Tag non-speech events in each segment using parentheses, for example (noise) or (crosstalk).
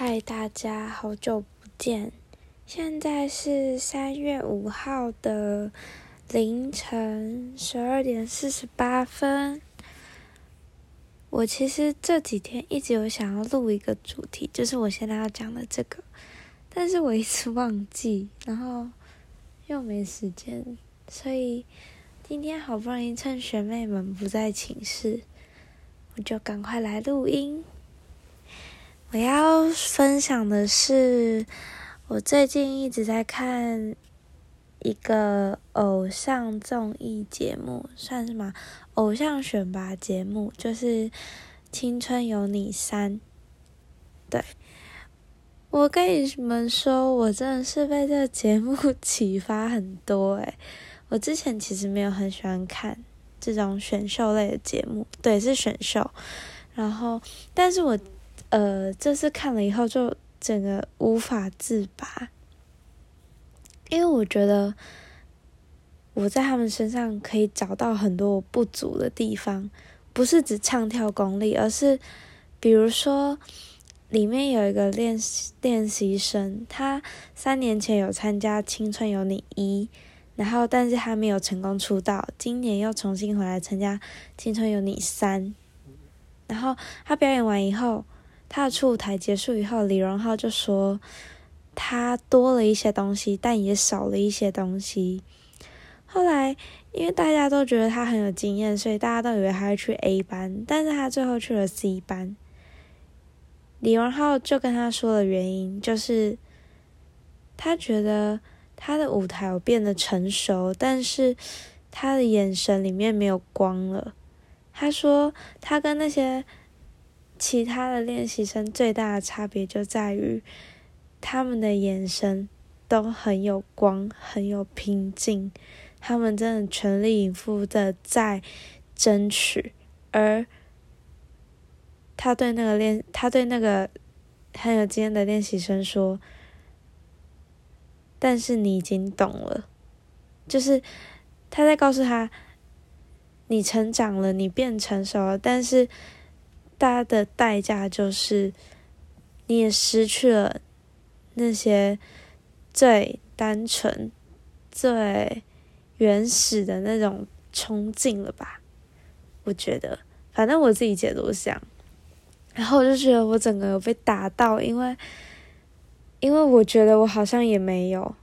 嗨，大家好久不见！现在是三月五号的凌晨十二点四十八分。我其实这几天一直有想要录一个主题，就是我现在要讲的这个，但是我一直忘记，然后又没时间，所以今天好不容易趁学妹们不在寝室，我就赶快来录音。我要分享的是，我最近一直在看一个偶像综艺节目，算是吗？偶像选拔节目，就是《青春有你三》。对，我跟你们说，我真的是被这个节目 (laughs) 启发很多诶，我之前其实没有很喜欢看这种选秀类的节目，对，是选秀。然后，但是我。呃，这次看了以后就整个无法自拔，因为我觉得我在他们身上可以找到很多不足的地方，不是指唱跳功力，而是比如说里面有一个练习练习生，他三年前有参加《青春有你一》，然后但是他没有成功出道，今年又重新回来参加《青春有你三》，然后他表演完以后。他的初舞台结束以后，李荣浩就说他多了一些东西，但也少了一些东西。后来因为大家都觉得他很有经验，所以大家都以为他会去 A 班，但是他最后去了 C 班。李荣浩就跟他说了原因，就是他觉得他的舞台有变得成熟，但是他的眼神里面没有光了。他说他跟那些。其他的练习生最大的差别就在于，他们的眼神都很有光，很有拼劲，他们真的全力以赴的在争取。而他对那个练，他对那个很有经验的练习生说：“但是你已经懂了，就是他在告诉他，你成长了，你变成熟了，但是。”大的代价就是，你也失去了那些最单纯、最原始的那种冲劲了吧？我觉得，反正我自己解读想，然后我就觉得我整个有被打到，因为，因为我觉得我好像也没有，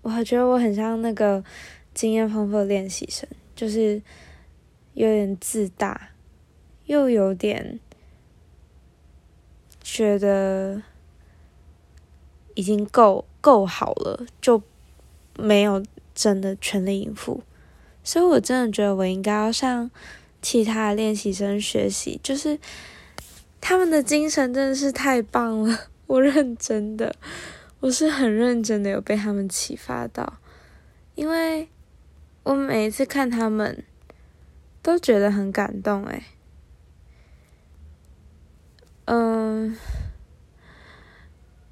我还觉得我很像那个经验丰富的练习生，就是有点自大。又有点觉得已经够够好了，就没有真的全力以赴，所以我真的觉得我应该要向其他的练习生学习，就是他们的精神真的是太棒了，(laughs) 我认真的，我是很认真的有被他们启发到，因为我每一次看他们都觉得很感动，诶。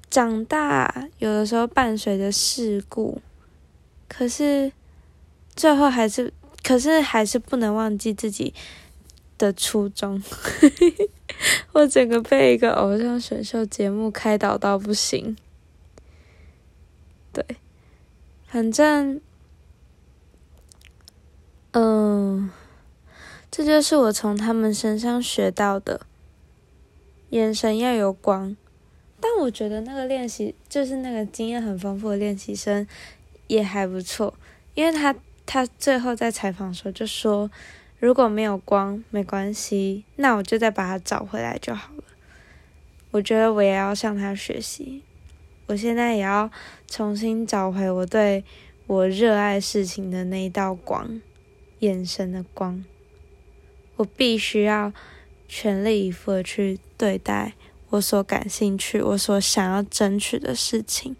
长大有的时候伴随着事故，可是最后还是，可是还是不能忘记自己的初衷。(laughs) 我整个被一个偶像选秀节目开导到不行。对，反正，嗯，这就是我从他们身上学到的。眼神要有光，但我觉得那个练习就是那个经验很丰富的练习生也还不错，因为他他最后在采访时候就说，如果没有光没关系，那我就再把它找回来就好了。我觉得我也要向他学习，我现在也要重新找回我对我热爱事情的那一道光，眼神的光，我必须要。全力以赴的去对待我所感兴趣、我所想要争取的事情，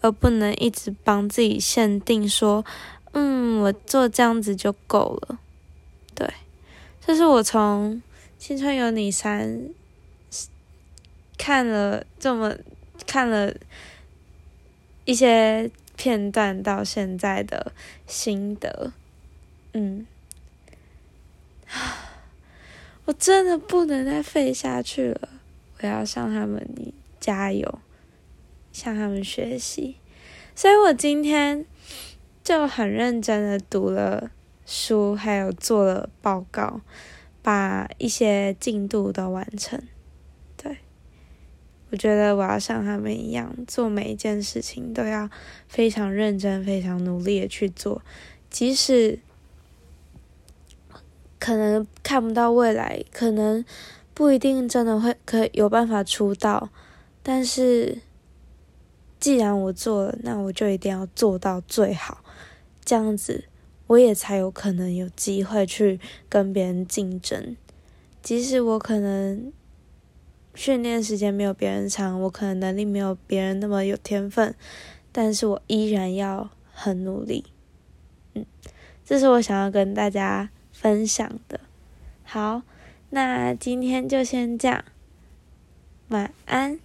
而不能一直帮自己限定说：“嗯，我做这样子就够了。”对，这是我从《青春有你三》看了这么看了一些片段到现在的心得。嗯。我真的不能再废下去了！我要向他们加油，向他们学习。所以我今天就很认真的读了书，还有做了报告，把一些进度都完成。对，我觉得我要像他们一样，做每一件事情都要非常认真、非常努力的去做，即使可能看不到未来，可能不一定真的会可有办法出道，但是。既然我做了，那我就一定要做到最好，这样子我也才有可能有机会去跟别人竞争。即使我可能训练时间没有别人长，我可能能力没有别人那么有天分，但是我依然要很努力。嗯，这是我想要跟大家分享的。好，那今天就先这样，晚安。